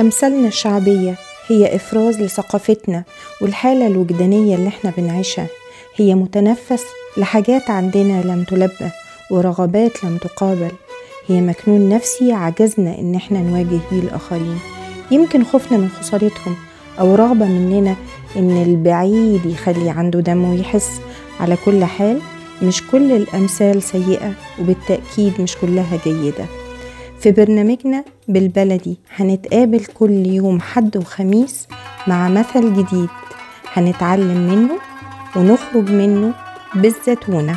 أمثالنا الشعبية هي إفراز لثقافتنا والحالة الوجدانية اللي إحنا بنعيشها. هي متنفس لحاجات عندنا لم تلبى ورغبات لم تقابل. هي مكنون نفسي عجزنا إن إحنا نواجه بيه الآخرين. يمكن خوفنا من خسارتهم أو رغبة مننا إن البعيد يخلي عنده دم ويحس. على كل حال مش كل الأمثال سيئة وبالتأكيد مش كلها جيدة. في برنامجنا بالبلدي. هنتقابل كل يوم حد وخميس مع مثل جديد. هنتعلم منه ونخرج منه بالزتونة.